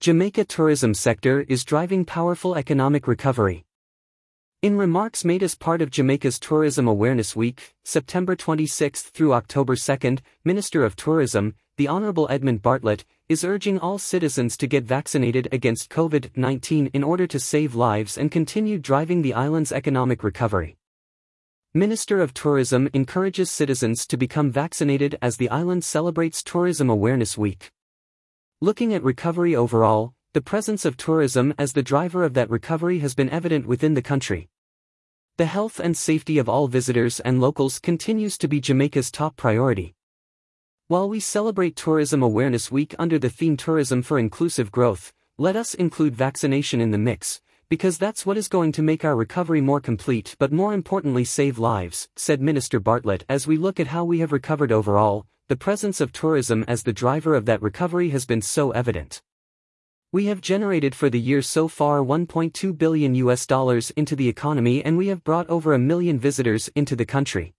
Jamaica tourism sector is driving powerful economic recovery. In remarks made as part of Jamaica's Tourism Awareness Week, September 26 through October 2, Minister of Tourism, the Honorable Edmund Bartlett, is urging all citizens to get vaccinated against COVID-19 in order to save lives and continue driving the island's economic recovery. Minister of Tourism encourages citizens to become vaccinated as the island celebrates Tourism Awareness Week. Looking at recovery overall, the presence of tourism as the driver of that recovery has been evident within the country. The health and safety of all visitors and locals continues to be Jamaica's top priority. While we celebrate Tourism Awareness Week under the theme Tourism for Inclusive Growth, let us include vaccination in the mix, because that's what is going to make our recovery more complete but more importantly save lives, said Minister Bartlett as we look at how we have recovered overall, the presence of tourism as the driver of that recovery has been so evident. We have generated for the year so far 1.2 billion US dollars into the economy and we have brought over a million visitors into the country.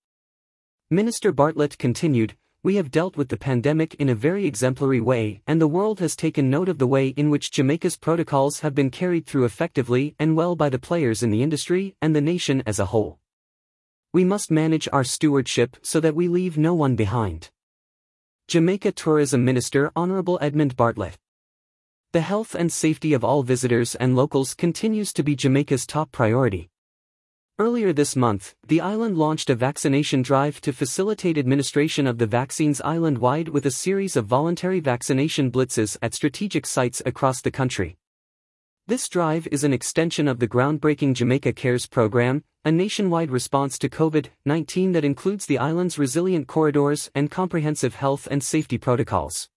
Minister Bartlett continued, we have dealt with the pandemic in a very exemplary way and the world has taken note of the way in which Jamaica's protocols have been carried through effectively and well by the players in the industry and the nation as a whole. We must manage our stewardship so that we leave no one behind. Jamaica Tourism Minister Honorable Edmund Bartlett the health and safety of all visitors and locals continues to be Jamaica's top priority. Earlier this month, the island launched a vaccination drive to facilitate administration of the vaccines island-wide with a series of voluntary vaccination blitzes at strategic sites across the country. This drive is an extension of the groundbreaking Jamaica Cares program, a nationwide response to COVID-19 that includes the island's resilient corridors and comprehensive health and safety protocols.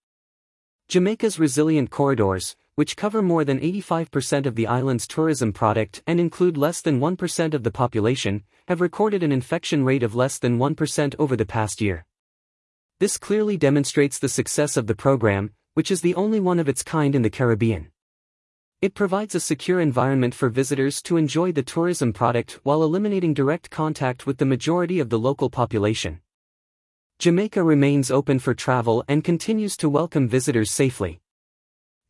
Jamaica's resilient corridors, which cover more than 85% of the island's tourism product and include less than 1% of the population, have recorded an infection rate of less than 1% over the past year. This clearly demonstrates the success of the program, which is the only one of its kind in the Caribbean. It provides a secure environment for visitors to enjoy the tourism product while eliminating direct contact with the majority of the local population. Jamaica remains open for travel and continues to welcome visitors safely.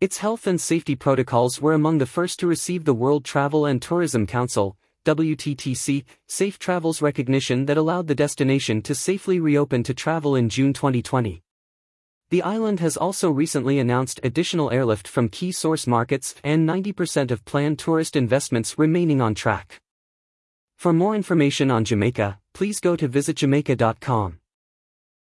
Its health and safety protocols were among the first to receive the World Travel and Tourism Council, WTTC, Safe Travels recognition that allowed the destination to safely reopen to travel in June 2020. The island has also recently announced additional airlift from key source markets and 90% of planned tourist investments remaining on track. For more information on Jamaica, please go to visitjamaica.com.